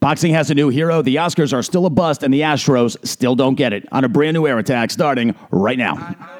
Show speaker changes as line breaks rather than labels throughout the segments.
Boxing has a new hero. The Oscars are still a bust, and the Astros still don't get it. On a brand new air attack starting right now.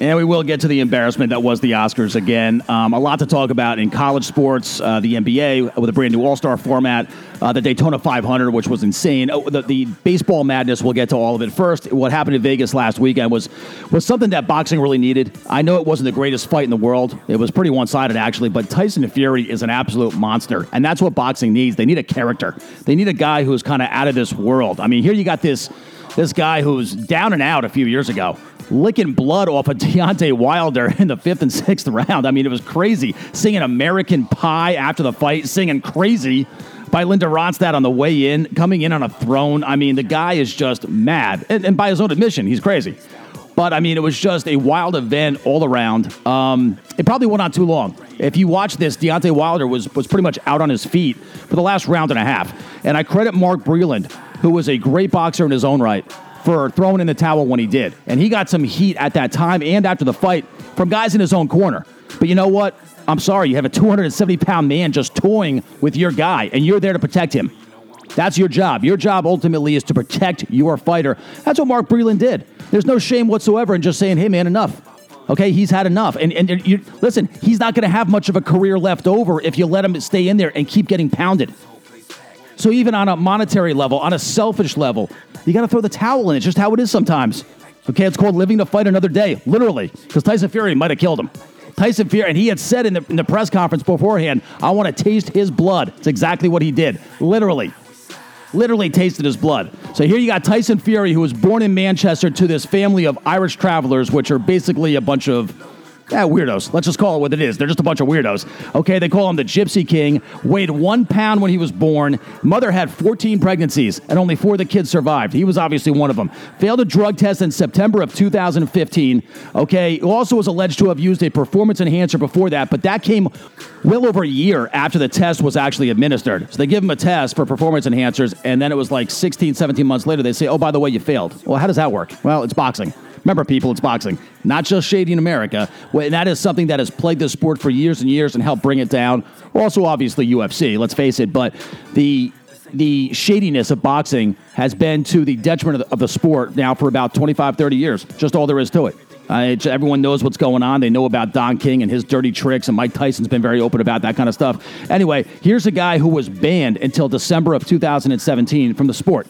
And we will get to the embarrassment that was the Oscars again. Um, a lot to talk about in college sports, uh, the NBA with a brand new All Star format, uh, the Daytona 500, which was insane. Oh, the, the, baseball madness. We'll get to all of it first. What happened in Vegas last weekend was was something that boxing really needed. I know it wasn't the greatest fight in the world. It was pretty one sided actually, but Tyson Fury is an absolute monster, and that's what boxing needs. They need a character. They need a guy who's kind of out of this world. I mean, here you got this this guy who's down and out a few years ago licking blood off of Deontay Wilder in the fifth and sixth round. I mean, it was crazy. Singing American Pie after the fight, singing crazy by Linda Ronstadt on the way in, coming in on a throne. I mean, the guy is just mad. And, and by his own admission, he's crazy. But I mean, it was just a wild event all around. Um, it probably went on too long. If you watch this, Deontay Wilder was, was pretty much out on his feet for the last round and a half. And I credit Mark Breland, who was a great boxer in his own right for throwing in the towel when he did. And he got some heat at that time and after the fight from guys in his own corner. But you know what? I'm sorry, you have a 270 pound man just toying with your guy, and you're there to protect him. That's your job. Your job ultimately is to protect your fighter. That's what Mark Breland did. There's no shame whatsoever in just saying, hey, man, enough. Okay, he's had enough. And, and you, listen, he's not going to have much of a career left over if you let him stay in there and keep getting pounded. So even on a monetary level, on a selfish level, you got to throw the towel in. It's just how it is sometimes. Okay, it's called living to fight another day, literally, because Tyson Fury might have killed him. Tyson Fury, and he had said in the, in the press conference beforehand, I want to taste his blood. It's exactly what he did, literally. Literally tasted his blood. So here you got Tyson Fury, who was born in Manchester to this family of Irish travelers, which are basically a bunch of yeah, weirdos. Let's just call it what it is. They're just a bunch of weirdos. Okay, they call him the Gypsy King. Weighed one pound when he was born. Mother had 14 pregnancies, and only four of the kids survived. He was obviously one of them. Failed a drug test in September of 2015. Okay, also was alleged to have used a performance enhancer before that, but that came well over a year after the test was actually administered. So they give him a test for performance enhancers, and then it was like 16, 17 months later, they say, oh, by the way, you failed. Well, how does that work? Well, it's boxing. Remember, people, it's boxing, not just shady in America. And that is something that has plagued the sport for years and years and helped bring it down. Also, obviously, UFC, let's face it. But the the shadiness of boxing has been to the detriment of the, of the sport now for about 25, 30 years. Just all there is to it. Uh, everyone knows what's going on. They know about Don King and his dirty tricks, and Mike Tyson's been very open about that kind of stuff. Anyway, here's a guy who was banned until December of 2017 from the sport.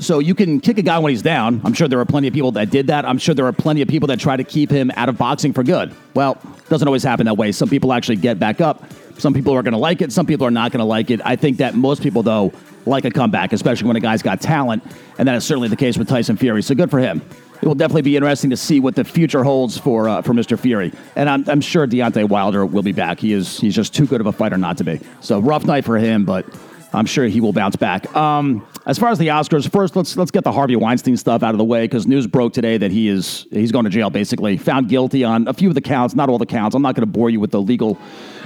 So you can kick a guy when he's down. I'm sure there are plenty of people that did that. I'm sure there are plenty of people that try to keep him out of boxing for good. Well, doesn't always happen that way. Some people actually get back up. Some people are going to like it. Some people are not going to like it. I think that most people, though, like a comeback, especially when a guy's got talent, and that is certainly the case with Tyson Fury. So good for him. It will definitely be interesting to see what the future holds for uh, for Mr. Fury, and I'm, I'm sure Deontay Wilder will be back. He is he's just too good of a fighter not to be. So rough night for him, but I'm sure he will bounce back. Um, as far as the Oscars, first let's let's get the Harvey Weinstein stuff out of the way because news broke today that he is he's going to jail. Basically, found guilty on a few of the counts, not all the counts. I'm not going to bore you with the legal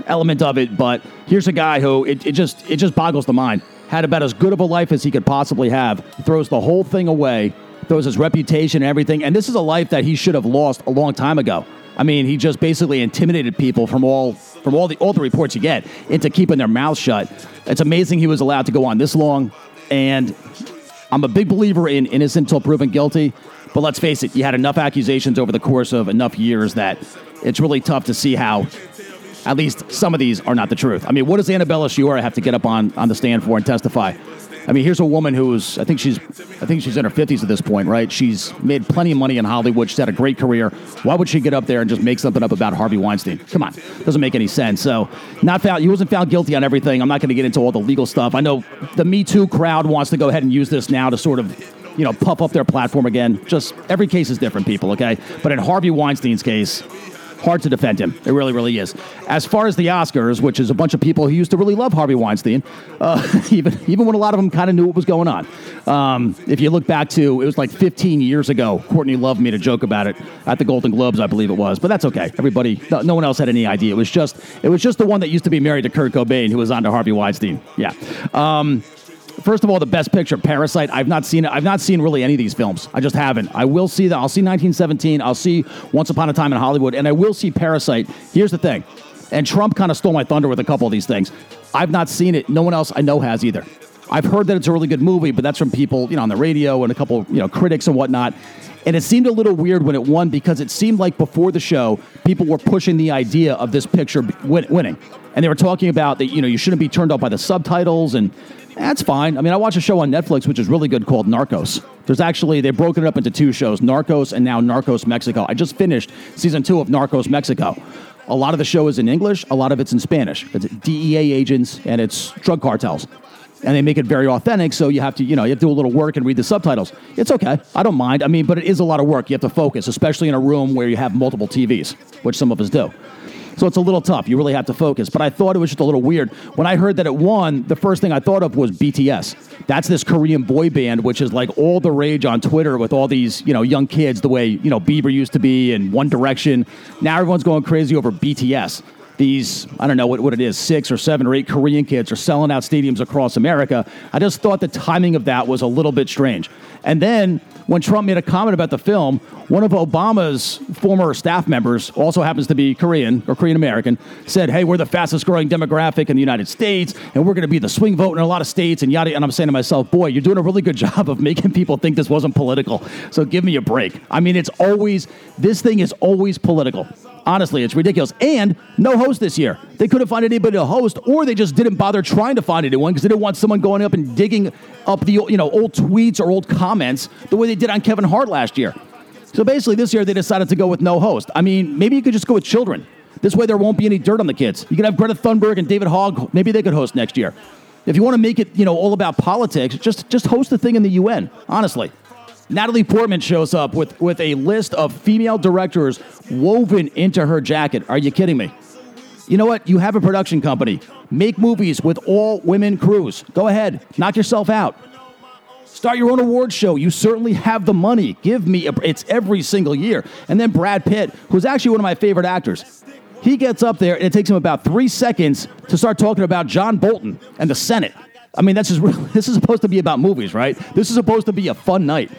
element of it, but here's a guy who it, it just it just boggles the mind. Had about as good of a life as he could possibly have. Throws the whole thing away. Throws his reputation and everything. And this is a life that he should have lost a long time ago. I mean, he just basically intimidated people from all from all the all the reports you get into keeping their mouths shut. It's amazing he was allowed to go on this long, and I'm a big believer in innocent until proven guilty. But let's face it, you had enough accusations over the course of enough years that it's really tough to see how at least some of these are not the truth. I mean, what does Annabella Sciorra have to get up on, on the stand for and testify? I mean, here's a woman who's I think she's I think she's in her 50s at this point, right? She's made plenty of money in Hollywood. She's had a great career. Why would she get up there and just make something up about Harvey Weinstein? Come on, doesn't make any sense. So, not found. He wasn't found guilty on everything. I'm not going to get into all the legal stuff. I know the Me Too crowd wants to go ahead and use this now to sort of you know, puff up their platform again. Just every case is different, people, okay? But in Harvey Weinstein's case, hard to defend him. It really, really is. As far as the Oscars, which is a bunch of people who used to really love Harvey Weinstein, uh, even even when a lot of them kind of knew what was going on. Um, if you look back to it was like 15 years ago, Courtney Love made a joke about it at the Golden Globes, I believe it was, but that's okay. Everybody, no, no one else had any idea. It was just it was just the one that used to be married to Kurt Cobain who was on to Harvey Weinstein. Yeah. Um, First of all, the best picture, Parasite. I've not seen it. I've not seen really any of these films. I just haven't. I will see that. I'll see 1917. I'll see Once Upon a Time in Hollywood, and I will see Parasite. Here's the thing, and Trump kind of stole my thunder with a couple of these things. I've not seen it. No one else I know has either. I've heard that it's a really good movie, but that's from people, you know, on the radio and a couple, you know, critics and whatnot. And it seemed a little weird when it won because it seemed like before the show, people were pushing the idea of this picture win- winning. And they were talking about that, you know, you shouldn't be turned off by the subtitles and that's fine. I mean, I watch a show on Netflix which is really good called Narcos. There's actually they've broken it up into two shows, Narcos and now Narcos Mexico. I just finished season two of Narcos Mexico. A lot of the show is in English, a lot of it's in Spanish. It's DEA agents and it's drug cartels. And they make it very authentic, so you have to, you know, you have to do a little work and read the subtitles. It's okay. I don't mind. I mean, but it is a lot of work. You have to focus, especially in a room where you have multiple TVs, which some of us do. So it's a little tough. You really have to focus. But I thought it was just a little weird. When I heard that it won, the first thing I thought of was BTS. That's this Korean boy band, which is like all the rage on Twitter with all these, you know, young kids, the way, you know, Bieber used to be and One Direction. Now everyone's going crazy over BTS these, I don't know what, what it is, six or seven or eight Korean kids are selling out stadiums across America. I just thought the timing of that was a little bit strange. And then when Trump made a comment about the film, one of Obama's former staff members, also happens to be Korean or Korean American, said, Hey, we're the fastest growing demographic in the United States, and we're going to be the swing vote in a lot of states, and yada. And I'm saying to myself, Boy, you're doing a really good job of making people think this wasn't political. So give me a break. I mean, it's always, this thing is always political. Honestly, it's ridiculous. And no host this year. They couldn't find anybody to host, or they just didn't bother trying to find anyone because they didn't want someone going up and digging up the you know old tweets or old comments the way they did on Kevin Hart last year. So basically, this year they decided to go with no host. I mean, maybe you could just go with children. This way, there won't be any dirt on the kids. You could have Greta Thunberg and David Hogg. Maybe they could host next year. If you want to make it, you know, all about politics, just just host the thing in the UN. Honestly. Natalie Portman shows up with, with a list of female directors woven into her jacket. Are you kidding me? You know what? You have a production company. Make movies with all women crews. Go ahead, knock yourself out. Start your own award show. You certainly have the money. Give me a, it's every single year. And then Brad Pitt, who's actually one of my favorite actors. He gets up there and it takes him about three seconds to start talking about John Bolton and the Senate. I mean, that's just this is supposed to be about movies, right? This is supposed to be a fun night.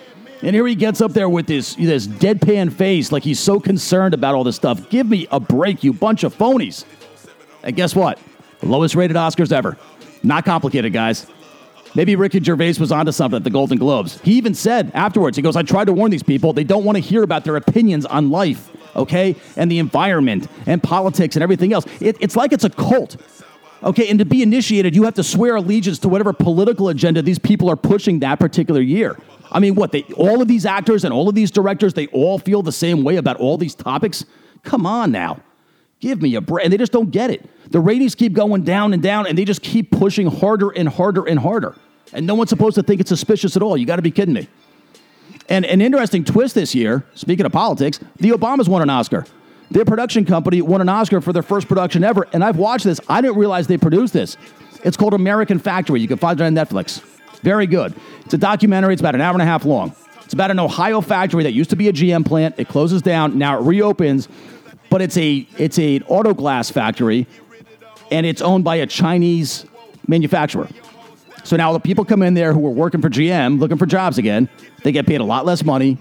And here he gets up there with this, this deadpan face, like he's so concerned about all this stuff. Give me a break, you bunch of phonies. And guess what? Lowest rated Oscars ever. Not complicated, guys. Maybe Ricky Gervais was onto something at the Golden Globes. He even said afterwards, he goes, I tried to warn these people. They don't want to hear about their opinions on life, okay? And the environment and politics and everything else. It, it's like it's a cult. Okay, and to be initiated, you have to swear allegiance to whatever political agenda these people are pushing that particular year. I mean, what? They all of these actors and all of these directors, they all feel the same way about all these topics. Come on now, give me a break. And they just don't get it. The ratings keep going down and down, and they just keep pushing harder and harder and harder. And no one's supposed to think it's suspicious at all. You got to be kidding me. And an interesting twist this year, speaking of politics, the Obamas won an Oscar. Their production company won an Oscar for their first production ever. And I've watched this. I didn't realize they produced this. It's called American Factory. You can find it on Netflix. Very good. It's a documentary. It's about an hour and a half long. It's about an Ohio factory that used to be a GM plant. It closes down. Now it reopens, but it's a it's a auto glass factory, and it's owned by a Chinese manufacturer. So now the people come in there who are working for GM, looking for jobs again. They get paid a lot less money.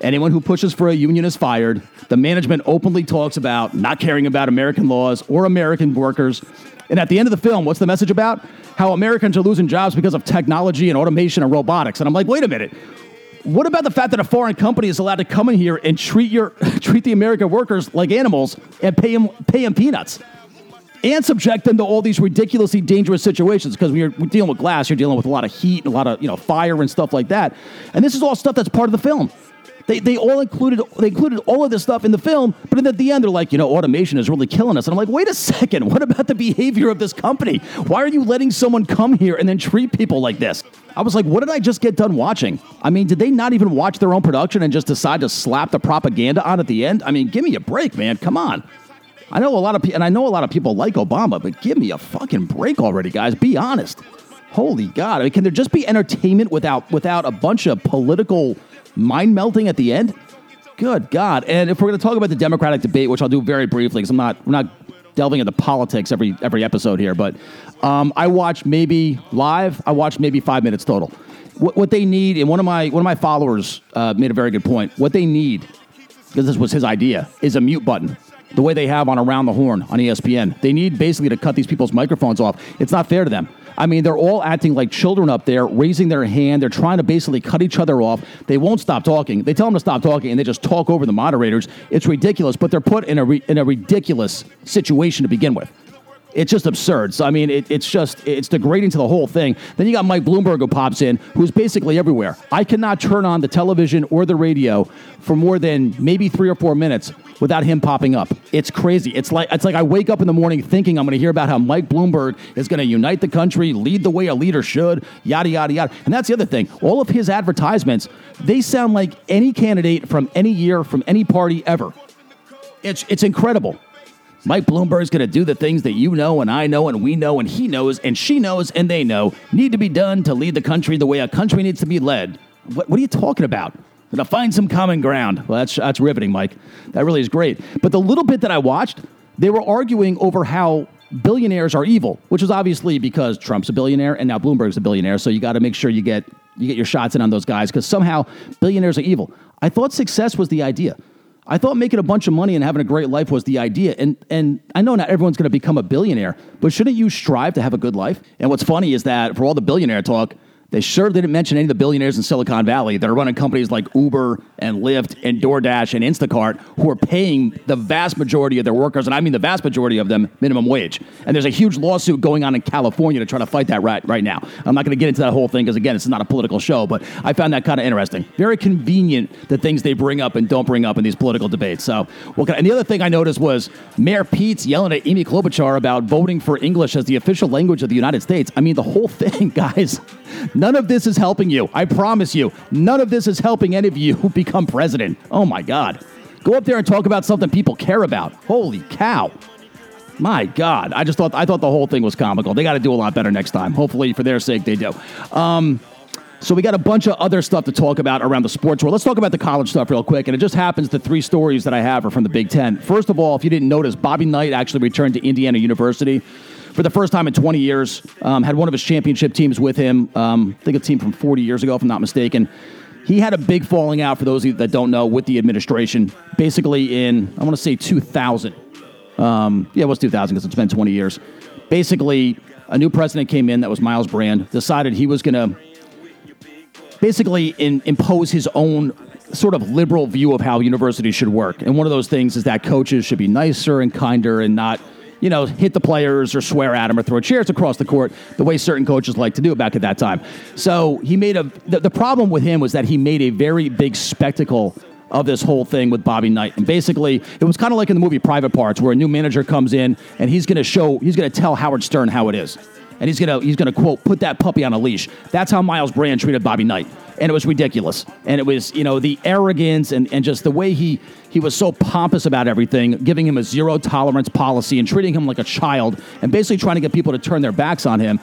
Anyone who pushes for a union is fired. The management openly talks about not caring about American laws or American workers. And at the end of the film, what's the message about? How Americans are losing jobs because of technology and automation and robotics. And I'm like, wait a minute. What about the fact that a foreign company is allowed to come in here and treat your treat the American workers like animals and pay them pay them peanuts? and subject them to all these ridiculously dangerous situations because we're, we're, dealing with glass, you're dealing with a lot of heat and a lot of you know fire and stuff like that. And this is all stuff that's part of the film. They, they all included they included all of this stuff in the film, but at the end they're like, you know, automation is really killing us. And I'm like, wait a second, what about the behavior of this company? Why are you letting someone come here and then treat people like this? I was like, what did I just get done watching? I mean, did they not even watch their own production and just decide to slap the propaganda on at the end? I mean, give me a break, man. Come on. I know a lot of people, and I know a lot of people like Obama, but give me a fucking break already, guys. Be honest. Holy God! I mean, can there just be entertainment without without a bunch of political mind melting at the end? Good God! And if we're going to talk about the Democratic debate, which I'll do very briefly, because I'm not we're not delving into politics every every episode here, but um, I watched maybe live. I watched maybe five minutes total. What, what they need, and one of my one of my followers uh, made a very good point. What they need, because this was his idea, is a mute button the way they have on Around the Horn on ESPN. They need basically to cut these people's microphones off. It's not fair to them. I mean, they're all acting like children up there, raising their hand. They're trying to basically cut each other off. They won't stop talking. They tell them to stop talking, and they just talk over the moderators. It's ridiculous, but they're put in a, re- in a ridiculous situation to begin with. It's just absurd. So I mean, it, it's just it's degrading to the whole thing. Then you got Mike Bloomberg who pops in, who's basically everywhere. I cannot turn on the television or the radio for more than maybe three or four minutes without him popping up. It's crazy. It's like it's like I wake up in the morning thinking I'm going to hear about how Mike Bloomberg is going to unite the country, lead the way a leader should, yada yada yada. And that's the other thing. All of his advertisements, they sound like any candidate from any year from any party ever. It's it's incredible. Mike Bloomberg's going to do the things that you know and I know and we know and he knows and she knows and they know need to be done to lead the country the way a country needs to be led. What, what are you talking about? Going to find some common ground. Well, that's, that's riveting, Mike. That really is great. But the little bit that I watched, they were arguing over how billionaires are evil, which is obviously because Trump's a billionaire and now Bloomberg's a billionaire. So you got to make sure you get you get your shots in on those guys because somehow billionaires are evil. I thought success was the idea. I thought making a bunch of money and having a great life was the idea. And and I know not everyone's going to become a billionaire, but shouldn't you strive to have a good life? And what's funny is that for all the billionaire talk, they sure didn't mention any of the billionaires in Silicon Valley that are running companies like Uber and Lyft and DoorDash and Instacart who are paying the vast majority of their workers, and I mean the vast majority of them, minimum wage. And there's a huge lawsuit going on in California to try to fight that right, right now. I'm not going to get into that whole thing because, again, it's not a political show, but I found that kind of interesting. Very convenient the things they bring up and don't bring up in these political debates. So, well, and the other thing I noticed was Mayor Pete's yelling at Amy Klobuchar about voting for English as the official language of the United States. I mean, the whole thing, guys. None of this is helping you. I promise you. None of this is helping any of you become president. Oh my God. Go up there and talk about something people care about. Holy cow. My God. I just thought I thought the whole thing was comical. They got to do a lot better next time. Hopefully, for their sake, they do. Um, so we got a bunch of other stuff to talk about around the sports world. Let's talk about the college stuff real quick. And it just happens the three stories that I have are from the Big Ten. First of all, if you didn't notice, Bobby Knight actually returned to Indiana University for the first time in 20 years. Um, had one of his championship teams with him. Um, I think a team from 40 years ago, if I'm not mistaken. He had a big falling out, for those that don't know, with the administration. Basically, in, I want to say 2000. Um, yeah, it was 2000 because it's been 20 years. Basically, a new president came in that was Myles Brand, decided he was going to basically in, impose his own sort of liberal view of how universities should work. And one of those things is that coaches should be nicer and kinder and not you know, hit the players or swear at them or throw chairs across the court the way certain coaches like to do it back at that time. So he made a. The, the problem with him was that he made a very big spectacle of this whole thing with Bobby Knight. And basically, it was kind of like in the movie Private Parts, where a new manager comes in and he's going to show, he's going to tell Howard Stern how it is. And he's to, he's to quote, put that puppy on a leash. That's how Myles Brand treated Bobby Knight and it was ridiculous. And it was, you know, the arrogance and, and just the way he he was so pompous about everything, giving him a zero tolerance policy and treating him like a child, and basically trying to get people to turn their backs on him.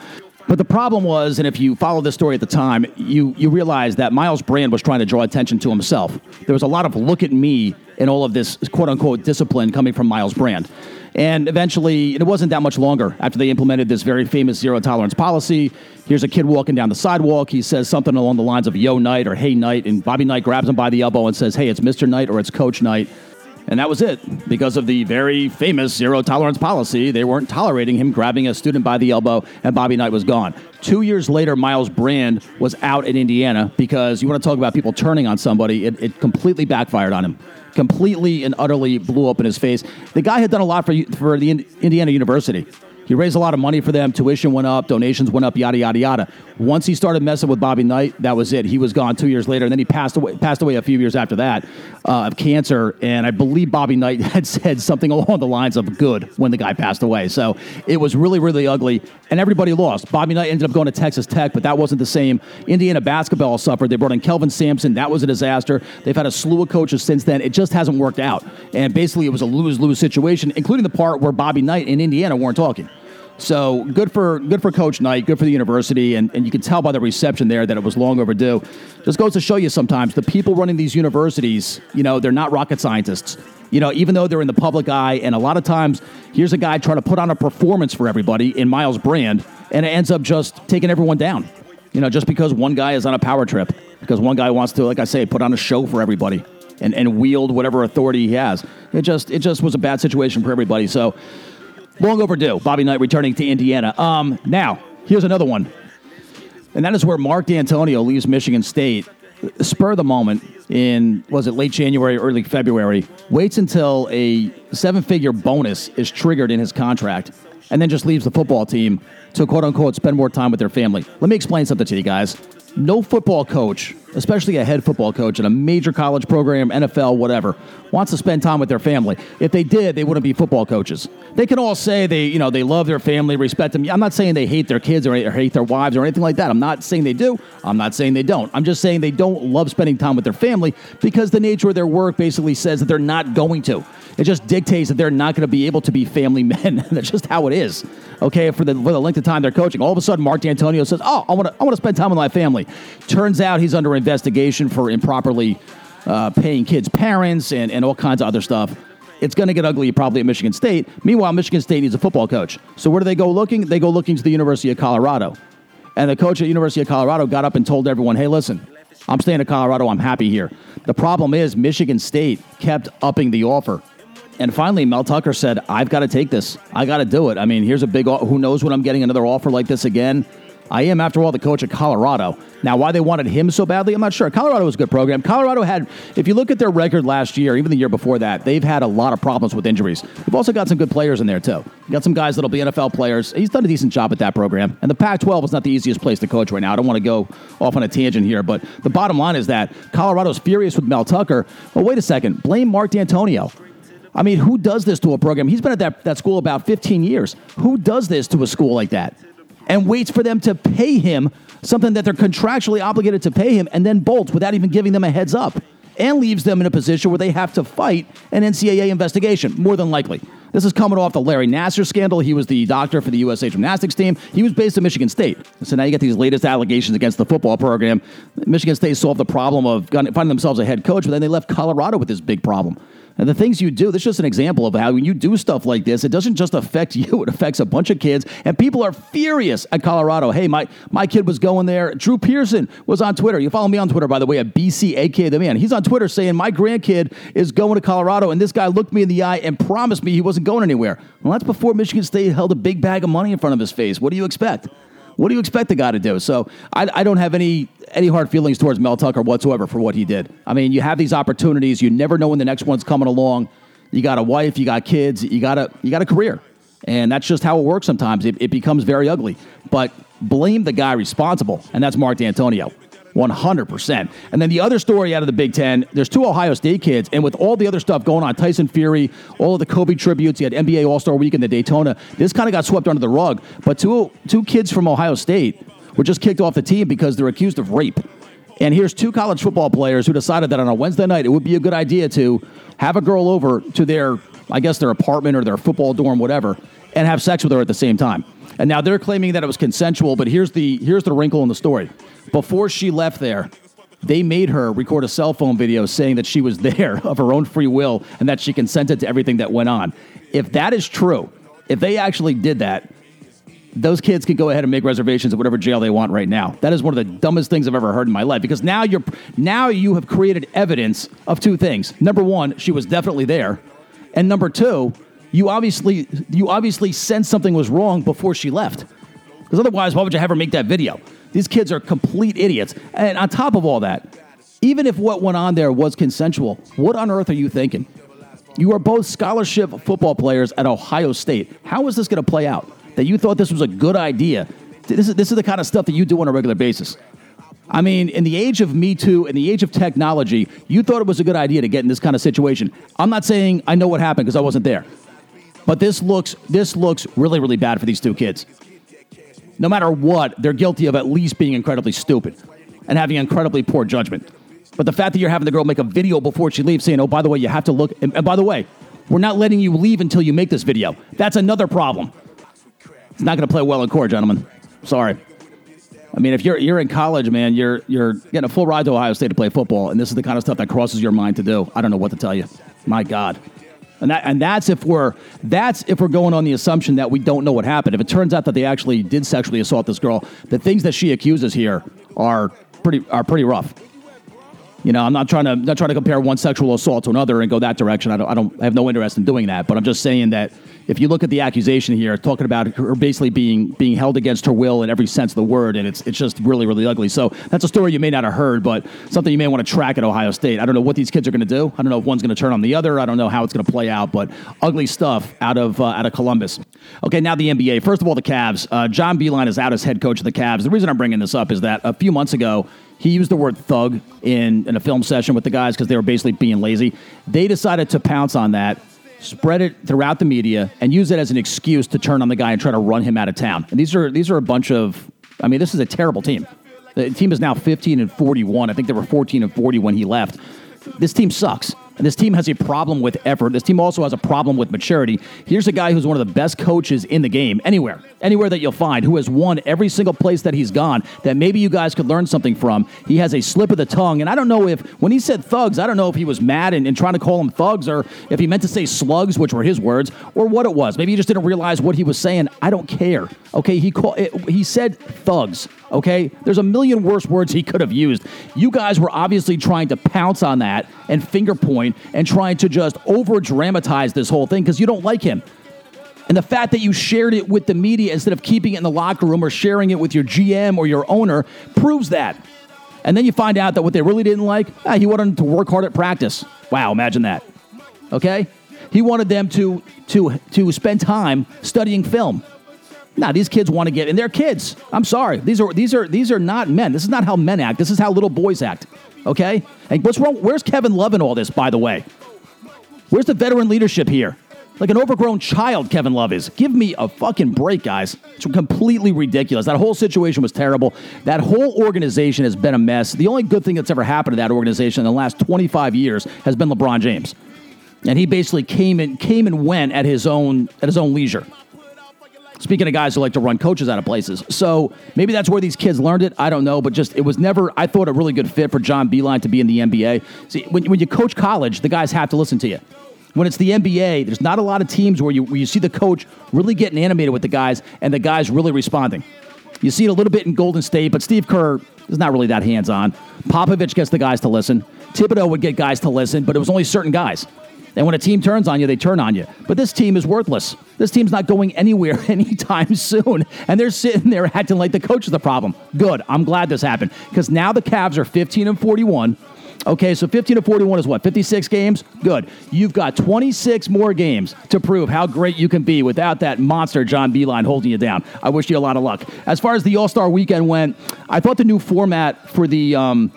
But the problem was, and if you follow this story at the time, you you realize that Myles Brand was trying to draw attention to himself. There was a lot of look at me in all of this quote unquote discipline coming from Myles Brand. And eventually, it wasn't that much longer after they implemented this very famous zero tolerance policy. Here's a kid walking down the sidewalk. He says something along the lines of Yo Knight or Hey Knight. And Bobby Knight grabs him by the elbow and says, Hey, it's Mr. Knight or it's Coach Knight. And that was it. Because of the very famous zero tolerance policy, they weren't tolerating him grabbing a student by the elbow, and Bobby Knight was gone. Two years later, Myles Brand was out in Indiana because you want to talk about people turning on somebody, it, it completely backfired on him completely and utterly blew up in his face. The guy had done a lot for for the Indiana University. He raised a lot of money for them. Tuition went up, donations went up, yada yada yada. Once he started messing with Bobby Knight, that was it. He was gone two years later, and then he passed away. Passed away a few years after that uh, of cancer. And I believe Bobby Knight had said something along the lines of "good" when the guy passed away. So it was really really ugly, and everybody lost. Bobby Knight ended up going to Texas Tech, but that wasn't the same. Indiana basketball suffered. They brought in Kelvin Sampson. That was a disaster. They've had a slew of coaches since then. It just hasn't worked out, and basically it was a lose lose situation, including the part where Bobby Knight and Indiana weren't talking. So good for good for Coach Knight, good for the university, and, and you can tell by the reception there that it was long overdue. Just goes to show you sometimes the people running these universities, you know, they're not rocket scientists. You know, even though they're in the public eye, and a lot of times here's a guy trying to put on a performance for everybody in Myles Brand, and it ends up just taking everyone down. You know, just because one guy is on a power trip, because one guy wants to, like I say, put on a show for everybody and, and wield whatever authority he has. It just it just was a bad situation for everybody. So long overdue. Bobby Knight returning to Indiana. Um, now, here's another one. And that is where Mark Dantonio leaves Michigan State. Spur the moment in, was it late January, early February, waits until a seven figure bonus is triggered in his contract, and then just leaves the football team to quote unquote spend more time with their family. Let me explain something to you guys. No football coach, especially a head football coach in a major college program, NFL, whatever, wants to spend time with their family. If they did, they wouldn't be football coaches. They can all say they, you know, they love their family, respect them. I'm not saying they hate their kids or hate their wives or anything like that. I'm not saying they do. I'm not saying they don't. I'm just saying they don't love spending time with their family because the nature of their work basically says that they're not going to. It just dictates that they're not going to be able to be family men. That's just how it is. Okay, for the, for the length of time they're coaching. All of a sudden, Mark Dantonio says, "Oh, I want to I want to spend time with my family." Turns out he's under investigation for improperly uh, paying kids' parents and, and all kinds of other stuff. It's going to get ugly probably at Michigan State. Meanwhile, Michigan State needs a football coach. So where do they go looking? They go looking to the University of Colorado. And the coach at University of Colorado got up and told everyone, "Hey, listen, I'm staying at Colorado. I'm happy here." The problem is Michigan State kept upping the offer. And finally, Mel Tucker said, I've got to take this. I got to do it. I mean, here's a big, who knows when I'm getting another offer like this again. I am, after all, the coach of Colorado. Now, why they wanted him so badly, I'm not sure. Colorado was a good program. Colorado had, if you look at their record last year, even the year before that, they've had a lot of problems with injuries. They've also got some good players in there, too. Got some guys that'll be NFL players. He's done a decent job at that program. And the Pac 12 is not the easiest place to coach right now. I don't want to go off on a tangent here, but the bottom line is that Colorado's furious with Mel Tucker. Well, wait a second. Blame Mark Dantonio. I mean, who does this to a program? He's been at that, that school about 15 years. Who does this to a school like that? And waits for them to pay him something that they're contractually obligated to pay him and then bolts without even giving them a heads up and leaves them in a position where they have to fight an NCAA investigation, more than likely. This is coming off the Larry Nassar scandal. He was the doctor for the USA gymnastics team. He was based in Michigan State. So now you get these latest allegations against the football program. Michigan State solved the problem of finding themselves a head coach, but then they left Colorado with this big problem. And the things you do, this is just an example of how when you do stuff like this, it doesn't just affect you, it affects a bunch of kids. And people are furious at Colorado. Hey, my, my kid was going there. Drew Pearson was on Twitter. You follow me on Twitter, by the way, at BCAK the man. He's on Twitter saying, My grandkid is going to Colorado, and this guy looked me in the eye and promised me he wasn't going anywhere. Well, that's before Michigan State held a big bag of money in front of his face. What do you expect? What do you expect the guy to do? So I, I don't have any any hard feelings towards Mel Tucker whatsoever for what he did. I mean, you have these opportunities. You never know when the next one's coming along. You got a wife, you got kids, you got a you got a career, and that's just how it works. Sometimes it, it becomes very ugly. But blame the guy responsible, and that's Mark Dantonio. 100%. And then the other story out of the Big Ten, there's two Ohio State kids, and with all the other stuff going on, Tyson Fury, all of the Kobe tributes, you had NBA All Star Weekend, the Daytona, this kind of got swept under the rug. But two, two kids from Ohio State were just kicked off the team because they're accused of rape. And here's two college football players who decided that on a Wednesday night it would be a good idea to have a girl over to their, I guess, their apartment or their football dorm, whatever, and have sex with her at the same time. And now they're claiming that it was consensual, but here's the here's the wrinkle in the story. Before she left there, they made her record a cell phone video saying that she was there of her own free will and that she consented to everything that went on. If that is true, if they actually did that, those kids can go ahead and make reservations at whatever jail they want right now. That is one of the dumbest things I've ever heard in my life because now you're now you have created evidence of two things. Number one, she was definitely there, and number two, you obviously you obviously sensed something was wrong before she left. Because otherwise, why would you have her make that video? These kids are complete idiots. And on top of all that, even if what went on there was consensual, what on earth are you thinking? You are both scholarship football players at Ohio State. How is this going to play out? that you thought this was a good idea. This is, this is the kind of stuff that you do on a regular basis. I mean, in the age of Me Too, in the age of technology, you thought it was a good idea to get in this kind of situation. I'm not saying I know what happened because I wasn't there. But this looks this looks really, really bad for these two kids. No matter what, they're guilty of at least being incredibly stupid and having incredibly poor judgment. But the fact that you're having the girl make a video before she leaves saying, oh, by the way, you have to look, and, and by the way, we're not letting you leave until you make this video. That's another problem. It's not going to play well in court, gentlemen. Sorry. I mean, if you're you're in college, man, you're you're getting a full ride to Ohio State to play football, and this is the kind of stuff that crosses your mind to do. I don't know what to tell you. My God. And that and that's if we're that's if we're going on the assumption that we don't know what happened. If it turns out that they actually did sexually assault this girl, the things that she accuses here are pretty are pretty rough. You know, I'm not trying to not trying to compare one sexual assault to another and go that direction. I don't I don't I have no interest in doing that. But I'm just saying that if you look at the accusation here, talking about her basically being being held against her will in every sense of the word, and it's it's just really really ugly. So that's a story you may not have heard, but something you may want to track at Ohio State. I don't know what these kids are going to do. I don't know if one's going to turn on the other. I don't know how it's going to play out, but ugly stuff out of uh, out of Columbus. Okay, now the NBA. First of all, the Cavs. Uh, John Beilein is out as head coach of the Cavs. The reason I'm bringing this up is that a few months ago he used the word thug in, in a film session with the guys because they were basically being lazy. They decided to pounce on that, spread it throughout the media, and use it as an excuse to turn on the guy and try to run him out of town. And these are these are a bunch of I mean, this is a terrible team. The team is now 15 and 41. I think they were 14 and 40 when he left. This team sucks. And this team has a problem with effort. This team also has a problem with maturity. Here's a guy who's one of the best coaches in the game, anywhere, anywhere that you'll find, who has won every single place that he's gone, that maybe you guys could learn something from. He has a slip of the tongue. And I don't know if, when he said thugs, I don't know if he was mad and, and trying to call them thugs or if he meant to say slugs, which were his words, or what it was. Maybe he just didn't realize what he was saying. I don't care. Okay, he, call, he said thugs. Okay, there's a million worse words he could have used. You guys were obviously trying to pounce on that and finger point and trying to just over dramatize this whole thing because you don't like him. And the fact that you shared it with the media instead of keeping it in the locker room or sharing it with your GM or your owner proves that. And then you find out that what they really didn't like, ah, he wanted them to work hard at practice. Wow, imagine that. Okay? He wanted them to to to spend time studying film. Now these kids want to get, and they're kids. I'm sorry. These are these are these are not men. This is not how men act. This is how little boys act. Okay. And what's wrong? Where's Kevin Love in all this? By the way, where's the veteran leadership here? Like an overgrown child, Kevin Love is. Give me a fucking break, guys. It's completely ridiculous. That whole situation was terrible. That whole organization has been a mess. The only good thing that's ever happened to that organization in the last 25 years has been LeBron James. And he basically came and came and went at his own at his own leisure. Speaking of guys who like to run coaches out of places. So maybe that's where these kids learned it. I don't know. But just, it was never, I thought, a really good fit for John Beilein to be in the NBA. See, when, when you coach college, the guys have to listen to you. When it's the NBA, there's not a lot of teams where you, where you see the coach really getting animated with the guys and the guys really responding. You see it a little bit in Golden State, but Steve Kerr is not really that hands on. Popovich gets the guys to listen. Thibodeau would get guys to listen, but it was only certain guys. And when a team turns on you, they turn on you. But this team is worthless. This team's not going anywhere anytime soon. And they're sitting there acting like the coach is the problem. Good. I'm glad this happened. Because now the Cavs are 15 and 41. Okay, so 15 to 41 is what? 56 games? Good. You've got 26 more games to prove how great you can be without that monster John Beilein holding you down. I wish you a lot of luck. As far as the All Star weekend went, I thought the new format for the. Um,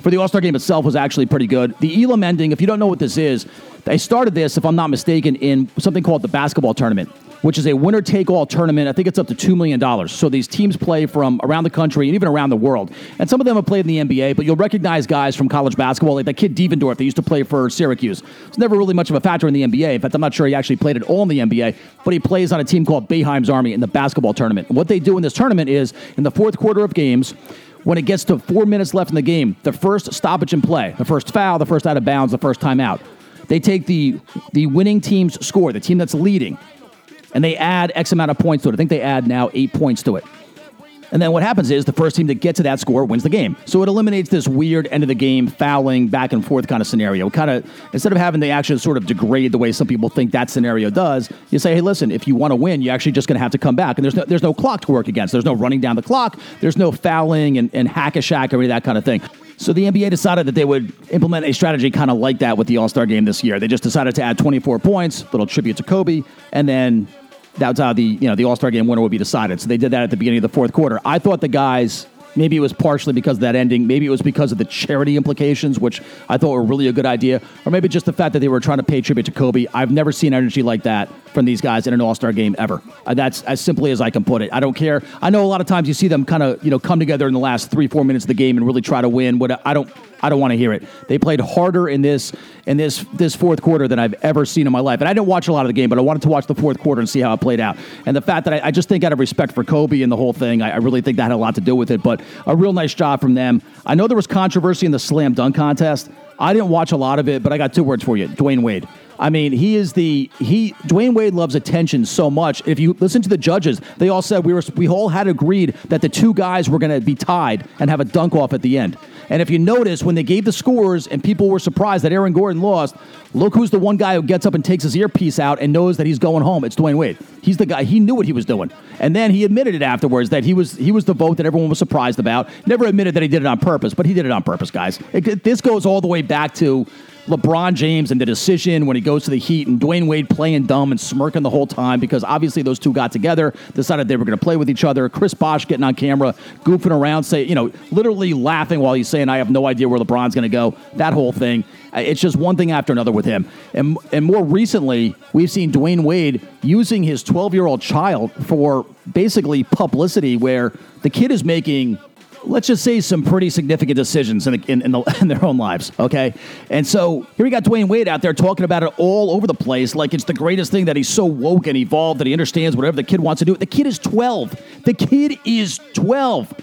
for the All Star game itself was actually pretty good. The Elam ending, if you don't know what this is, they started this, if I'm not mistaken, in something called the basketball tournament, which is a winner take all tournament. I think it's up to $2 million. So these teams play from around the country and even around the world. And some of them have played in the NBA, but you'll recognize guys from college basketball, like that kid Devendorf that used to play for Syracuse. It's never really much of a factor in the NBA. In fact, I'm not sure he actually played at all in the NBA, but he plays on a team called Boeheim's Army in the basketball tournament. And what they do in this tournament is in the fourth quarter of games, when it gets to four minutes left in the game, the first stoppage in play, the first foul, the first out of bounds, the first timeout they take the the winning team's score, the team that's leading, and they add X amount of points to it. I think they add now eight points to it. And then what happens is the first team to get to that score wins the game. So it eliminates this weird end of the game fouling back and forth kind of scenario. Kind of instead of having the action sort of degrade the way some people think that scenario does, you say, hey, listen, if you want to win, you're actually just going to have to come back. And there's no there's no clock to work against. There's no running down the clock. There's no fouling and, and hack a Shaq or any of that kind of thing. So the NBA decided that they would implement a strategy kind of like that with the All Star game this year. They just decided to add 24 points, little tribute to Kobe, and then That's how the you know the All Star game winner would be decided. So they did that at the beginning of the fourth quarter. I thought the guys Maybe it was partially because of that ending. Maybe it was because of the charity implications, which I thought were really a good idea. Or maybe just the fact that they were trying to pay tribute to Kobe. I've never seen energy like that from these guys in an All Star game ever. Uh, that's as simply as I can put it. I don't care. I know a lot of times you see them kind of you know come together in the last three four minutes of the game and really try to win. What I don't I don't want to hear it. They played harder in this in this this fourth quarter than I've ever seen in my life. And I didn't watch a lot of the game, but I wanted to watch the fourth quarter and see how it played out. And the fact that I, I just think out of respect for Kobe and the whole thing, I, I, really think that had a lot to do with it. But a real nice job from them. I know there was controversy in the slam dunk contest. I didn't watch a lot of it, but I got two words for you: Dwyane Wade. I mean, he is the he. Dwyane Wade loves attention so much. If you listen to the judges, they all said we were we all had agreed that the two guys were going to be tied and have a dunk off at the end. And if you notice, when they gave the scores and people were surprised that Aaron Gordon lost, look who's the one guy who gets up and takes his earpiece out and knows that he's going home. It's Dwyane Wade. He's the guy. He knew what he was doing, and then he admitted it afterwards that he was he was the vote that everyone was surprised about. Never admitted that he did it on purpose, but he did it on purpose, guys. It, this goes all the way back to LeBron James and the decision when he goes to the Heat and Dwyane Wade playing dumb and smirking the whole time because obviously those two got together, decided they were going to play with each other. Chris Bosh getting on camera, goofing around, say, you know, literally laughing while he's saying, "I have no idea where LeBron's going to go." That whole thing. It's just one thing after another with him. And and more recently, we've seen Dwyane Wade using his 12 year old child for basically publicity, where the kid is making let's just say some pretty significant decisions in, the, in, in, the, in, their own lives, okay? And so here we got Dwyane Wade out there talking about it all over the place like it's the greatest thing that he's so woke and evolved that he understands whatever the kid wants to do. The kid is 12. The kid is 12.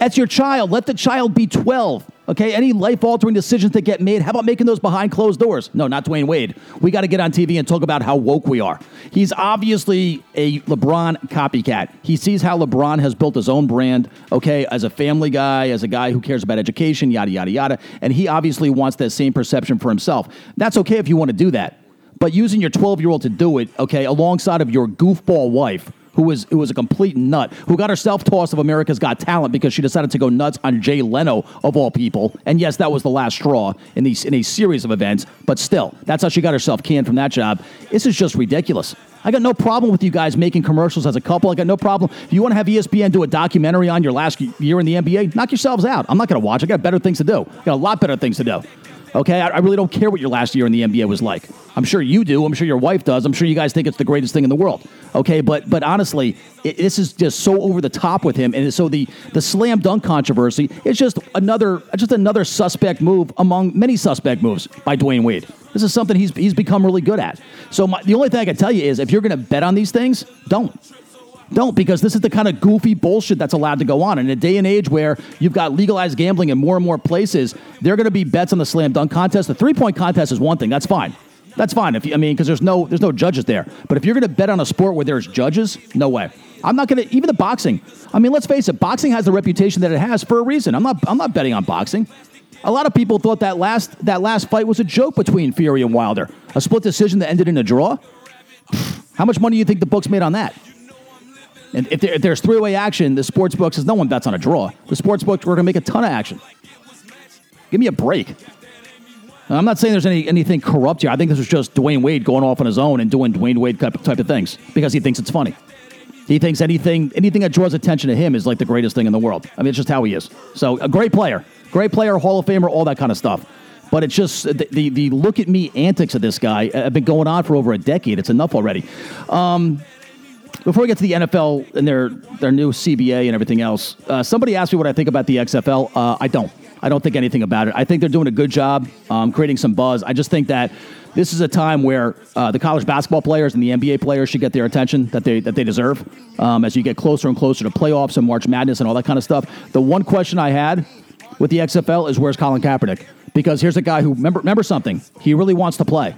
That's your child. Let the child be 12. Okay, any life altering decisions that get made, how about making those behind closed doors? No, not Dwyane Wade. We got to get on TV and talk about how woke we are. He's obviously a LeBron copycat. He sees how LeBron has built his own brand, okay, as a family guy, as a guy who cares about education, yada, yada, yada. And he obviously wants that same perception for himself. That's okay if you want to do that. But using your 12 year old to do it, okay, alongside of your goofball wife, who was who was a complete nut, who got herself tossed of America's Got Talent because she decided to go nuts on Jay Leno of all people. And yes, that was the last straw in these in a series of events. But still, that's how she got herself canned from that job. This is just ridiculous. I got no problem with you guys making commercials as a couple. I got no problem. If you want to have ESPN do a documentary on your last year in the NBA, knock yourselves out. I'm not going to watch. I got better things to do. I got a lot better things to do. Okay, I, I, really don't care what your last year in the NBA was like. I'm sure you do. I'm sure your wife does. I'm sure you guys think it's the greatest thing in the world. Okay, but but honestly, it, this is just so over the top with him, and so the the slam dunk controversy is just another just another suspect move among many suspect moves by Dwyane Wade. This is something he's he's become really good at. So my, the only thing I can tell you is if you're going to bet on these things, don't. Don't, because this is the kind of goofy bullshit that's allowed to go on. In a day and age where you've got legalized gambling in more and more places, there are going to be bets on the slam dunk contest. The three point contest is one thing. That's fine. That's fine. If you, I mean, because there's no there's no judges there. But if you're going to bet on a sport where there's judges, no way. I'm not going to even the boxing. I mean, let's face it. Boxing has the reputation that it has for a reason. I'm not I'm not betting on boxing. A lot of people thought that last that last fight was a joke between Fury and Wilder, a split decision that ended in a draw. How much money do you think the books made on that? And if, there, if there's three way action, the sports book says no one bets on a draw. The sports book, we're going to make a ton of action. Give me a break. I'm not saying there's any anything corrupt here. I think this was just Dwyane Wade going off on his own and doing Dwyane Wade type, type of things because he thinks it's funny. He thinks anything anything that draws attention to him is like the greatest thing in the world. I mean, it's just how he is. So a great player, great player, Hall of Famer, all that kind of stuff. But it's just the, the, the look at me antics of this guy have been going on for over a decade. It's enough already. Um, before we get to the NFL and their their new CBA and everything else, uh, somebody asked me what I think about the XFL. Uh, I don't. I don't think anything about it. I think they're doing a good job um, creating some buzz. I just think that this is a time where uh, the college basketball players and the NBA players should get their attention that they that they deserve um, as you get closer and closer to playoffs and March Madness and all that kind of stuff. The one question I had with the XFL is where's Colin Kaepernick? Because here's a guy who remember remember something. He really wants to play.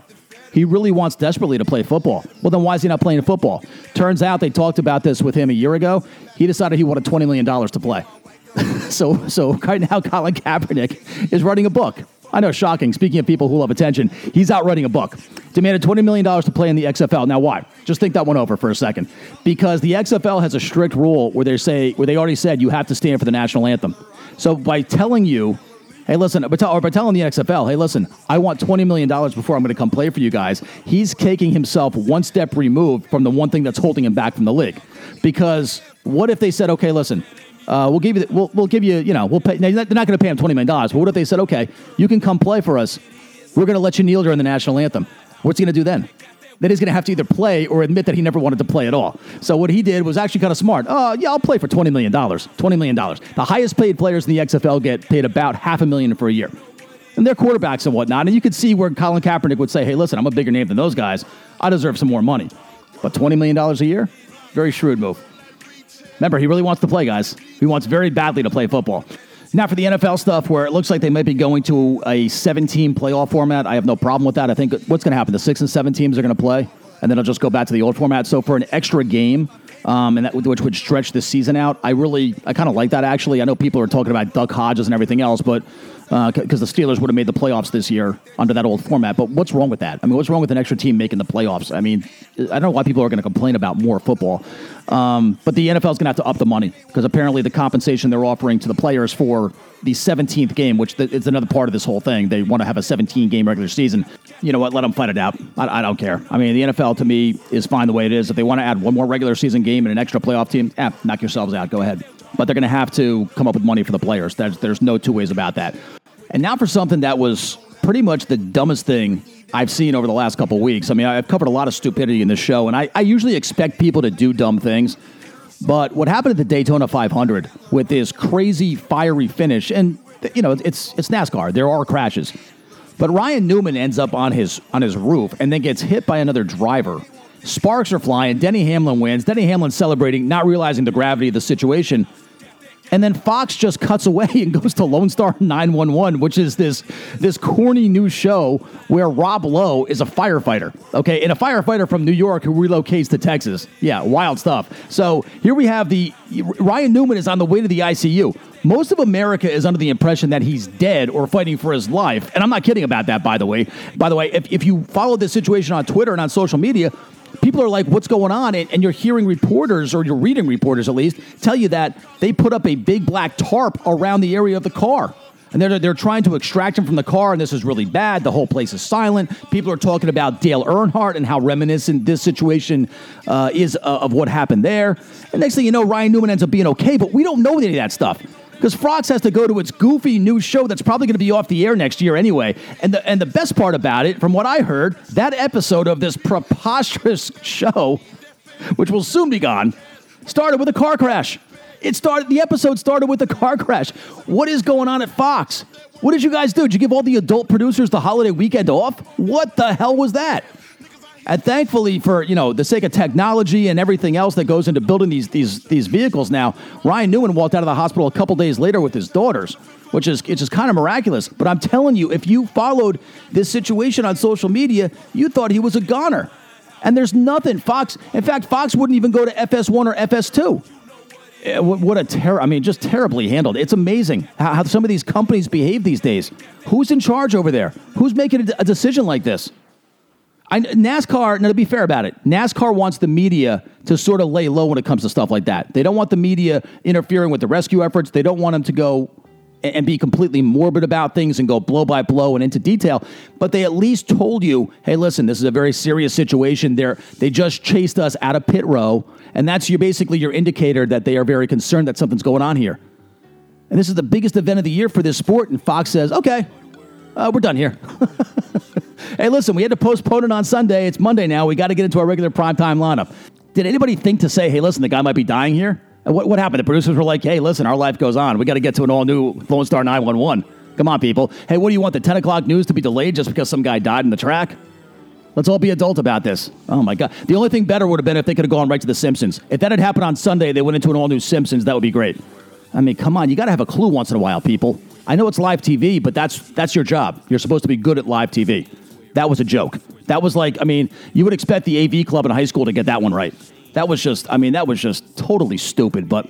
He really wants desperately to play football. Well, then why is he not playing football? Turns out they talked about this with him a year ago. He decided he wanted $20 million to play. so, so right now, Colin Kaepernick is writing a book. I know, shocking. Speaking of people who love attention, he's out writing a book. Demanded $20 million to play in the XFL. Now, why? Just think that one over for a second. Because the XFL has a strict rule where they say, where they already said you have to stand for the national anthem. So by telling you Hey, listen, but, tell, or by telling the XFL, hey, listen, I want $20 million before I'm going to come play for you guys. He's taking himself one step removed from the one thing that's holding him back from the league. Because what if they said, okay, listen, uh, we'll give you, we'll, we'll give you, you know, we'll pay. They're not going to pay him twenty million dollars. But what if they said, okay, you can come play for us. We're going to let you kneel during the national anthem. What's he going to do then? Then he's going to have to either play or admit that he never wanted to play at all. So what he did was actually kind of smart. Oh, yeah, I'll play for twenty million dollars. Twenty million dollars. The highest paid players in the XFL get paid about half a million for a year. And they're quarterbacks and whatnot. And you could see where Colin Kaepernick would say, hey, listen, I'm a bigger name than those guys. I deserve some more money. But $20 million a year? Very shrewd move. Remember, he really wants to play, guys. He wants very badly to play football. Now, for the NFL stuff, where it looks like they might be going to a 17 playoff format, I have no problem with that. I think what's going to happen? The six and seven teams are going to play, and then it'll just go back to the old format. So, for an extra game, um, and that which would stretch the season out, I really, I kind of like that actually. I know people are talking about Duck Hodges and everything else, but because uh, the Steelers would have made the playoffs this year under that old format. But what's wrong with that? I mean, what's wrong with an extra team making the playoffs? I mean, I don't know why people are going to complain about more football. Um, but the NFL is going to have to up the money because apparently the compensation they're offering to the players for the 17th game, which is another part of this whole thing, they want to have a 17 game regular season. You know what? Let them fight it out. I, I, don't care. I mean, the NFL to me is fine the way it is. If they want to add one more regular season game and an extra playoff team, eh, knock yourselves out. Go ahead. But they're going to have to come up with money for the players. There's, there's no two ways about that. And now for something that was pretty much the dumbest thing I've seen over the last couple weeks. I mean, I've covered a lot of stupidity in this show, and I, I usually expect people to do dumb things. But what happened at the Daytona 500 with this crazy fiery finish, and you know, it's it's NASCAR. There are crashes, but Ryan Newman ends up on his on his roof and then gets hit by another driver. Sparks are flying. Denny Hamlin wins. Denny Hamlin celebrating, not realizing the gravity of the situation. And then Fox just cuts away and goes to Lone Star 911, which is this this corny new show where Rob Lowe is a firefighter. Okay, and a firefighter from New York who relocates to Texas. Yeah, wild stuff. So here we have the Ryan Newman is on the way to the ICU. Most of America is under the impression that he's dead or fighting for his life. And I'm not kidding about that, by the way. By the way, if, if you follow this situation on Twitter and on social media, people are like, what's going on? And, and, you're hearing reporters, or you're reading reporters at least, tell you that they put up a big black tarp around the area of the car. And they're, they're trying to extract him from the car, and this is really bad. The whole place is silent. People are talking about Dale Earnhardt and how reminiscent this situation uh, is uh, of what happened there. And next thing you know, Ryan Newman ends up being okay, but we don't know any of that stuff because Fox has to go to its goofy new show that's probably going to be off the air next year anyway. And the and the best part about it, from what I heard, that episode of this preposterous show, which will soon be gone, started with a car crash. It started. The episode started with a car crash. What is going on at Fox? What did you guys do? Did you give all the adult producers the holiday weekend off? What the hell was that? And thankfully, for you know the sake of technology and everything else that goes into building these these these vehicles now, Ryan Newman walked out of the hospital a couple days later with his daughters, which is which is kind of miraculous. But I'm telling you, if you followed this situation on social media, you thought he was a goner. And there's nothing. Fox, in fact, Fox wouldn't even go to FS1 or FS2. Eh, what a terror! I mean, just terribly handled. It's amazing how, how some of these companies behave these days. Who's in charge over there? Who's making a decision like this? I, NASCAR, now to be fair about it, NASCAR wants the media to sort of lay low when it comes to stuff like that. They don't want the media interfering with the rescue efforts. They don't want them to go and be completely morbid about things and go blow by blow and into detail. But they at least told you, hey, listen, this is a very serious situation. They're, they just chased us out of pit row. And that's your, basically your indicator that they are very concerned that something's going on here. And this is the biggest event of the year for this sport. And Fox says, okay, uh, we're done here. hey, listen, we had to postpone it on Sunday. It's Monday now. We got to get into our regular primetime lineup. Did anybody think to say, hey, listen, the guy might be dying here? What, what happened? The producers were like, hey, listen, our life goes on. We got to get to an all new Lone Star 911. Come on, people. Hey, what do you want? The 10 o'clock news to be delayed just because some guy died in the track? Let's all be adult about this. Oh my God. The only thing better would have been if they could have gone right to The Simpsons. If that had happened on Sunday, they went into an all new Simpsons, that would be great. I mean, come on. You got to have a clue once in a while, people. I know it's live TV, but that's that's your job. You're supposed to be good at live TV. That was a joke. That was like, I mean, you would expect the AV club in high school to get that one right. That was just, I mean, that was just totally stupid. But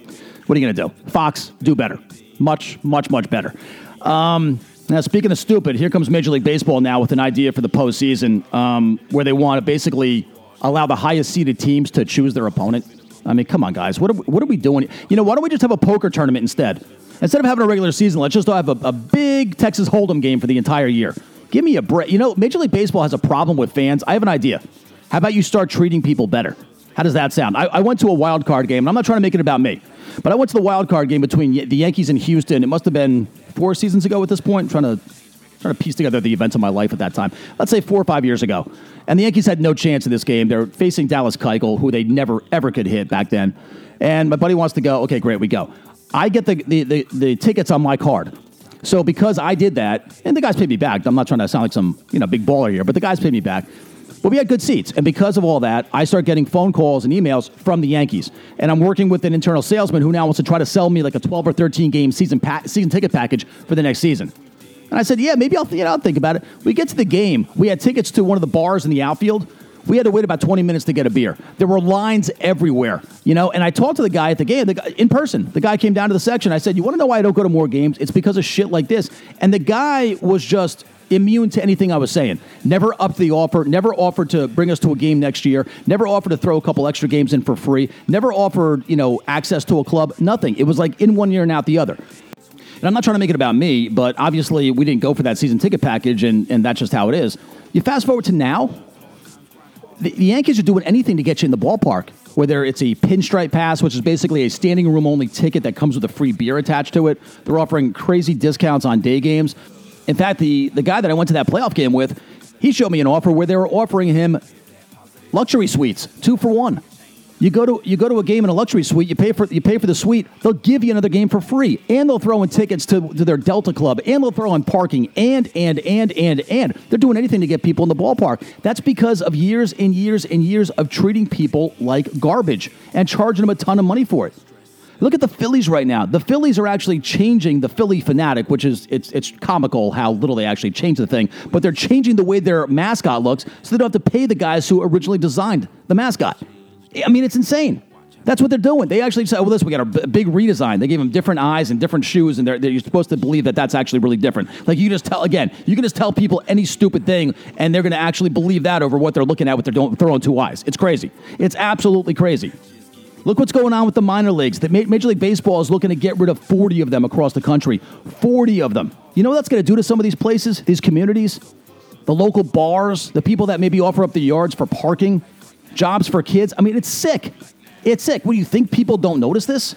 what are you going to do? Fox, do better. Much, much, much better. Um, now, speaking of stupid, here comes Major League Baseball now with an idea for the postseason um, where they want to basically allow the highest seeded teams to choose their opponent. I mean, come on, guys. What are, what are we doing? You know, why don't we just have a poker tournament instead? Instead of having a regular season, let's just have a, a big Texas Hold'em game for the entire year. Give me a break. You know, Major League Baseball has a problem with fans. I have an idea. How about you start treating people better? How does that sound? I, I went to a wild card game, and I'm not trying to make it about me, but I went to the wild card game between the Yankees and Houston. It must have been four seasons ago at this point. Trying to trying to piece together the events of my life at that time. Let's say four or five years ago. And the Yankees had no chance in this game. They're facing Dallas Keuchel, who they never, ever could hit back then. And my buddy wants to go. Okay, great, we go. I get the, the, the, the tickets on my card. So because I did that, and the guys paid me back. I'm not trying to sound like some you know big baller here, but the guys paid me back. But we had good seats, and because of all that, I start getting phone calls and emails from the Yankees, and I'm working with an internal salesman who now wants to try to sell me like a 12 or 13 game season pa- season ticket package for the next season. And I said, yeah, maybe I'll, you know, I'll think about it. We get to the game. We had tickets to one of the bars in the outfield. We had to wait about 20 minutes to get a beer. There were lines everywhere, you know. And I talked to the guy at the game the guy, in person. The guy came down to the section. I said, "You want to know why I don't go to more games? It's because of shit like this." And the guy was just immune to anything I was saying. Never upped the offer. Never offered to bring us to a game next year. Never offered to throw a couple extra games in for free. Never offered, you know, access to a club. Nothing. It was like in one year and out the other. And I'm not trying to make it about me, but obviously we didn't go for that season ticket package, and, and that's just how it is. You fast forward to now, the, the Yankees are doing anything to get you in the ballpark, whether it's a pinstripe pass, which is basically a standing room only ticket that comes with a free beer attached to it. They're offering crazy discounts on day games. In fact, the, the guy that I went to that playoff game with, he showed me an offer where they were offering him luxury suites, two for one. You go to you go to a game in a luxury suite. You pay for you pay for the suite. They'll give you another game for free, and they'll throw in tickets to, to their Delta Club, and they'll throw in parking, and and and and and they're doing anything to get people in the ballpark. That's because of years and years and years of treating people like garbage and charging them a ton of money for it. Look at the Phillies right now. The Phillies are actually changing the Phillie Phanatic, which is it's it's comical how little they actually change the thing, but they're changing the way their mascot looks so they don't have to pay the guys who originally designed the mascot. I mean, it's insane. That's what they're doing. They actually said, oh, well, this we got a big redesign. They gave them different eyes and different shoes, and they're, they're, you're supposed to believe that that's actually really different. Like, you just tell, again, you can just tell people any stupid thing, and they're going to actually believe that over what they're looking at with their throwing two eyes. It's crazy. It's absolutely crazy. Look what's going on with the minor leagues. The Major League Baseball is looking to get rid of 40 of them across the country. 40 of them. You know what that's going to do to some of these places, these communities? The local bars, the people that maybe offer up the yards for parking jobs for kids. I mean, it's sick. It's sick. What do you think people don't notice this?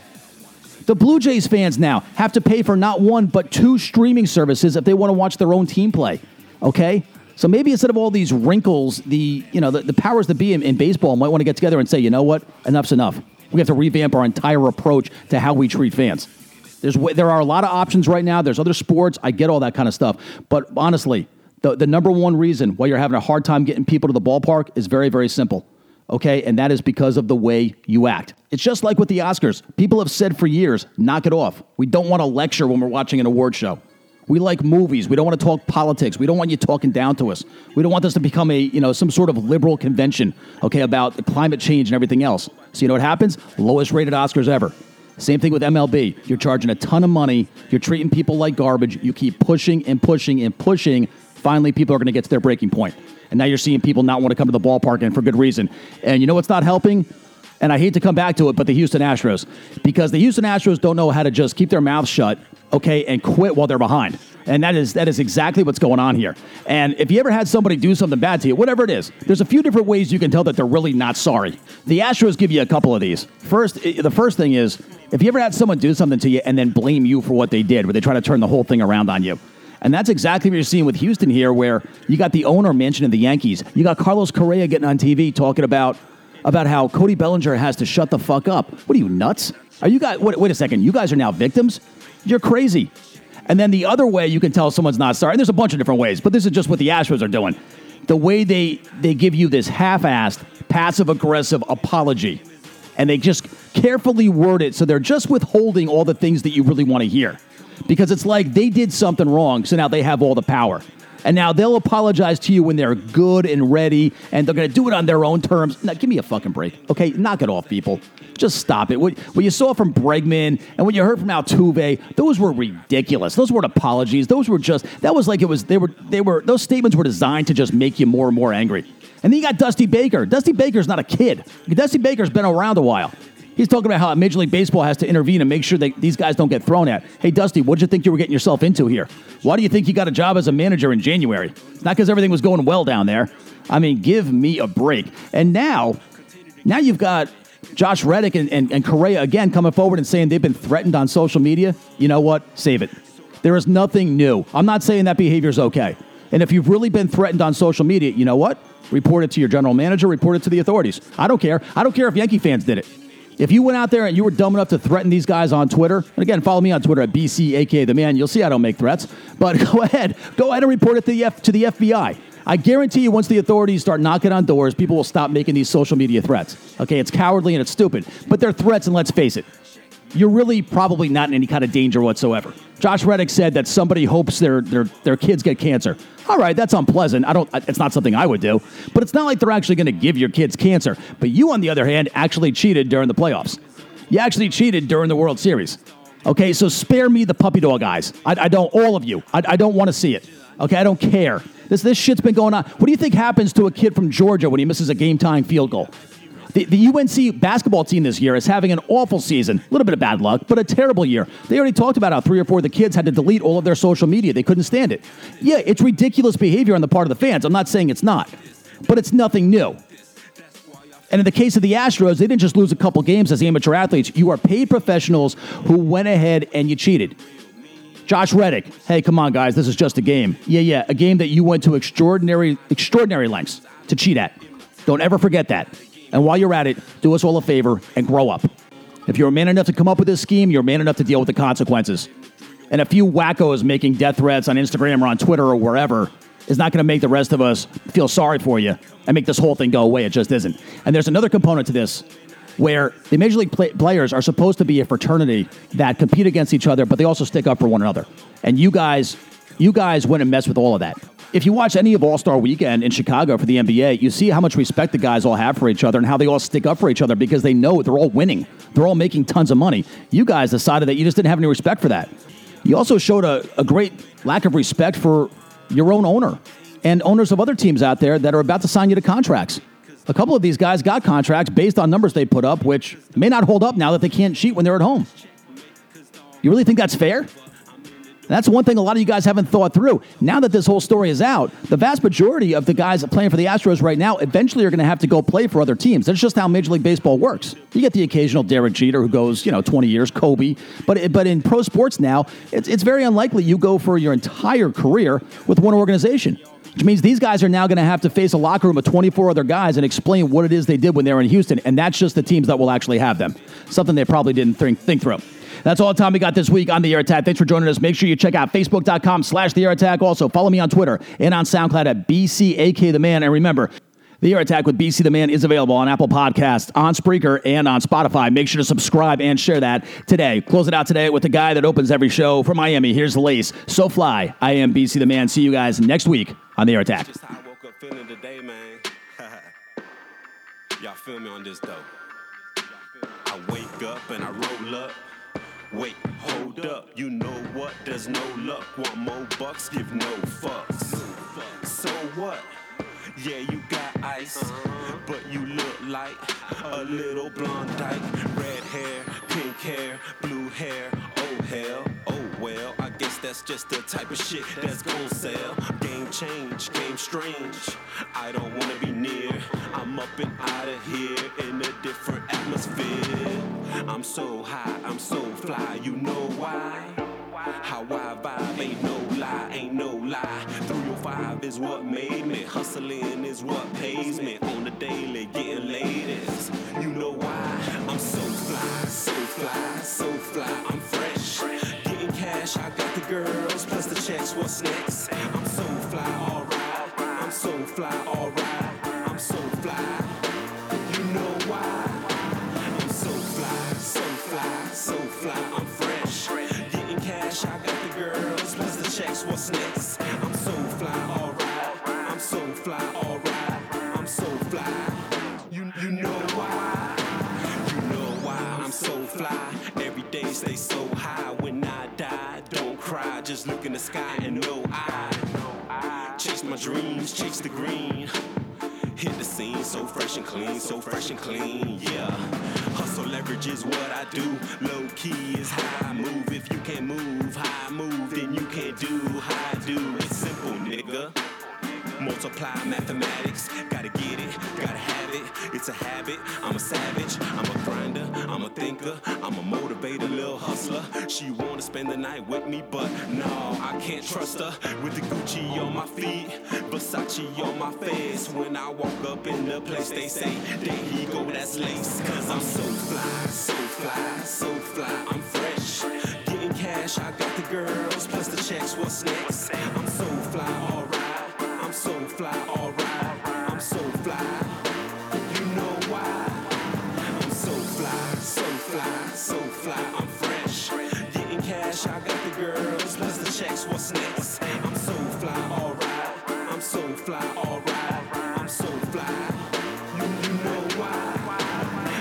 The Blue Jays fans now have to pay for not one but two streaming services if they want to watch their own team play. Okay? So maybe instead of all these wrinkles, the you know the, the powers that be in, in baseball might want to get together and say, you know what, enough's enough. We have to revamp our entire approach to how we treat fans. There's there are a lot of options right now. There's other sports. I get all that kind of stuff, but honestly, the, the number one reason why you're having a hard time getting people to the ballpark is very very simple okay? And that is because of the way you act. It's just like with the Oscars. People have said for years, knock it off. We don't want to lecture when we're watching an award show. We like movies. We don't want to talk politics. We don't want you talking down to us. We don't want this to become a, you know, some sort of liberal convention, okay, about climate change and everything else. So you know what happens? Lowest rated Oscars ever. Same thing with MLB. You're charging a ton of money. You're treating people like garbage. You keep pushing and pushing and pushing. Finally, people are going to get to their breaking point. And now you're seeing people not want to come to the ballpark and for good reason. And you know what's not helping? And I hate to come back to it, but the Houston Astros. Because the Houston Astros don't know how to just keep their mouth shut, okay, and quit while they're behind. And that is that is exactly what's going on here. And if you ever had somebody do something bad to you, whatever it is, there's a few different ways you can tell that they're really not sorry. The Astros give you a couple of these. First, the first thing is if you ever had someone do something to you and then blame you for what they did, where they try to turn the whole thing around on you. And that's exactly what you're seeing with Houston here, where you got the owner mentioning the Yankees. You got Carlos Correa getting on TV talking about about how Cody Bellinger has to shut the fuck up. What are you nuts? Are you guys? Wait, wait a second. You guys are now victims. You're crazy. And then the other way you can tell someone's not sorry. And there's a bunch of different ways, but this is just what the Astros are doing. The way they they give you this half-assed, passive-aggressive apology, and they just carefully word it so they're just withholding all the things that you really want to hear because it's like they did something wrong, so now they have all the power. And now they'll apologize to you when they're good and ready, and they're going to do it on their own terms. Now, give me a fucking break, okay? Knock it off, people. Just stop it. What, what you saw from Bregman and what you heard from Altuve, those were ridiculous. Those weren't apologies. Those were just that was like it was. They were they were those statements were designed to just make you more and more angry. And then you got Dusty Baker. Dusty Baker's not a kid. Dusty Baker's been around a while. He's talking about how Major League Baseball has to intervene and make sure that these guys don't get thrown at. Hey, Dusty, what did you think you were getting yourself into here? Why do you think you got a job as a manager in January? It's not because everything was going well down there. I mean, give me a break. And now, now you've got Josh Reddick and, and, and Correa again coming forward and saying they've been threatened on social media. You know what? Save it. There is nothing new. I'm not saying that behavior is okay. And if you've really been threatened on social media, you know what? Report it to your general manager, report it to the authorities. I don't care. I don't care if Yankee fans did it. If you went out there and you were dumb enough to threaten these guys on Twitter, and again, follow me on Twitter at BC, aka the man, you'll see I don't make threats. But go ahead, go ahead and report it to the, F, to the FBI. I guarantee you, once the authorities start knocking on doors, people will stop making these social media threats. Okay, it's cowardly and it's stupid, but they're threats, and let's face it, you're really probably not in any kind of danger whatsoever. Josh Reddick said that somebody hopes their, their, their kids get cancer. All right, that's unpleasant. I don't. It's not something I would do, but it's not like they're actually going to give your kids cancer. But you, on the other hand, actually cheated during the playoffs. You actually cheated during the World Series. Okay, so spare me the puppy dog eyes. I, I don't. All of you. I, I don't want to see it. Okay, I don't care. This this shit's been going on. What do you think happens to a kid from Georgia when he misses a game time field goal? The, the UNC basketball team this year is having an awful season. A little bit of bad luck, but a terrible year. They already talked about how three or four of the kids had to delete all of their social media. They couldn't stand it. Yeah, it's ridiculous behavior on the part of the fans. I'm not saying it's not, but it's nothing new. And in the case of the Astros, they didn't just lose a couple games as amateur athletes. You are paid professionals who went ahead and you cheated. Josh Reddick, hey, come on, guys, this is just a game. Yeah, yeah, a game that you went to extraordinary, extraordinary lengths to cheat at. Don't ever forget that. And while you're at it, do us all a favor and grow up. If you're a man enough to come up with this scheme, you're man enough to deal with the consequences. And a few wackos making death threats on Instagram or on Twitter or wherever is not going to make the rest of us feel sorry for you and make this whole thing go away. It just isn't. And there's another component to this where the major league play- players are supposed to be a fraternity that compete against each other, but they also stick up for one another. And you guys, you guys went and mess with all of that if you watch any of All Star Weekend in Chicago for the NBA, you see how much respect the guys all have for each other and how they all stick up for each other because they know they're all winning. They're all making tons of money. You guys decided that you just didn't have any respect for that. You also showed a, a great lack of respect for your own owner and owners of other teams out there that are about to sign you to contracts. A couple of these guys got contracts based on numbers they put up, which may not hold up now that they can't cheat when they're at home. You really think that's fair? That's one thing a lot of you guys haven't thought through. Now that this whole story is out, the vast majority of the guys playing for the Astros right now eventually are going to have to go play for other teams. That's just how Major League Baseball works. You get the occasional Derek Jeter who goes, you know, 20 years, Kobe, but but in pro sports now, it's, it's very unlikely you go for your entire career with one organization. Which means these guys are now going to have to face a locker room of 24 other guys and explain what it is they did when they were in Houston, and that's just the teams that will actually have them. Something they probably didn't think, think through. That's all the time we got this week on The Air Attack. Thanks for joining us. Make sure you check out Facebook.com slash The Air Attack. Also, follow me on Twitter and on SoundCloud at BCAK The Man. And remember, the Air Attack with BC the Man is available on Apple Podcasts, on Spreaker, and on Spotify. Make sure to subscribe and share that today. Close it out today with the guy that opens every show from Miami. Here's Lace. So fly. I am BC the Man. See you guys next week on the Air Attack. Just how I woke up feeling today, man. Y'all feel me on this though. I wake up and I roll up. Wait, hold up, you know what? There's no luck. Want more bucks? Give no fucks. So what? Yeah, you got ice, but you look like a little blonde dyke. Red hair, pink hair, blue hair. Oh hell, oh well. Guess that's just the type of shit that's gon' sell. Game change, game strange. I don't wanna be near. I'm up and out of here in a different atmosphere. I'm so high, I'm so fly, you know why? How I vibe ain't no lie, ain't no lie. 305 is what made me, hustling is what pays me. On the daily, getting ladies, you know why? I'm so fly, so fly, so fly, I'm fresh. Cash, I got the girls, plus the checks, what's next? I'm so fly, alright, I'm so fly, alright, I'm so fly. You know why? I'm so fly, so fly, so fly, I'm fresh. Getting cash, I got the girls, plus the checks, what's next? I'm so fly, alright, I'm so fly, alright, the sky and know I chase my dreams, chase the green. Hit the
scene. So fresh and clean, so fresh and clean, yeah. Hustle leverage is what I do. Low key is how I move. If you can't move, how I move, then you can't do how I do. It's simple, nigga. Multiply mathematics, gotta get it, gotta have it. It's a habit. I'm a savage, I'm a grinder, I'm a thinker, I'm a She wanna spend the night with me, but no, I can't trust her. With the Gucci on my feet, Versace on my face. When I walk up in the place, they say, There he go, that's lace. Cause I'm so fly, so fly, so fly, I'm fresh. Getting cash, I got the girls, plus the checks, what's next? I'm so fly, alright. I'm so fly, alright. Cash, I got the girls, plus the checks. What's next? I'm so fly, alright. I'm so fly, alright. I'm so fly. You, you know why?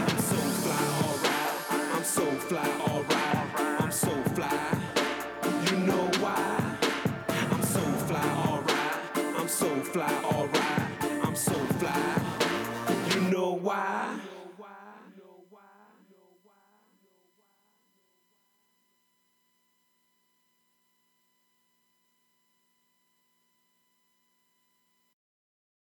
I'm so fly, alright. I'm so fly, alright. I'm so fly. You know why? I'm so fly, alright. I'm so fly, alright. I'm so fly. You know why?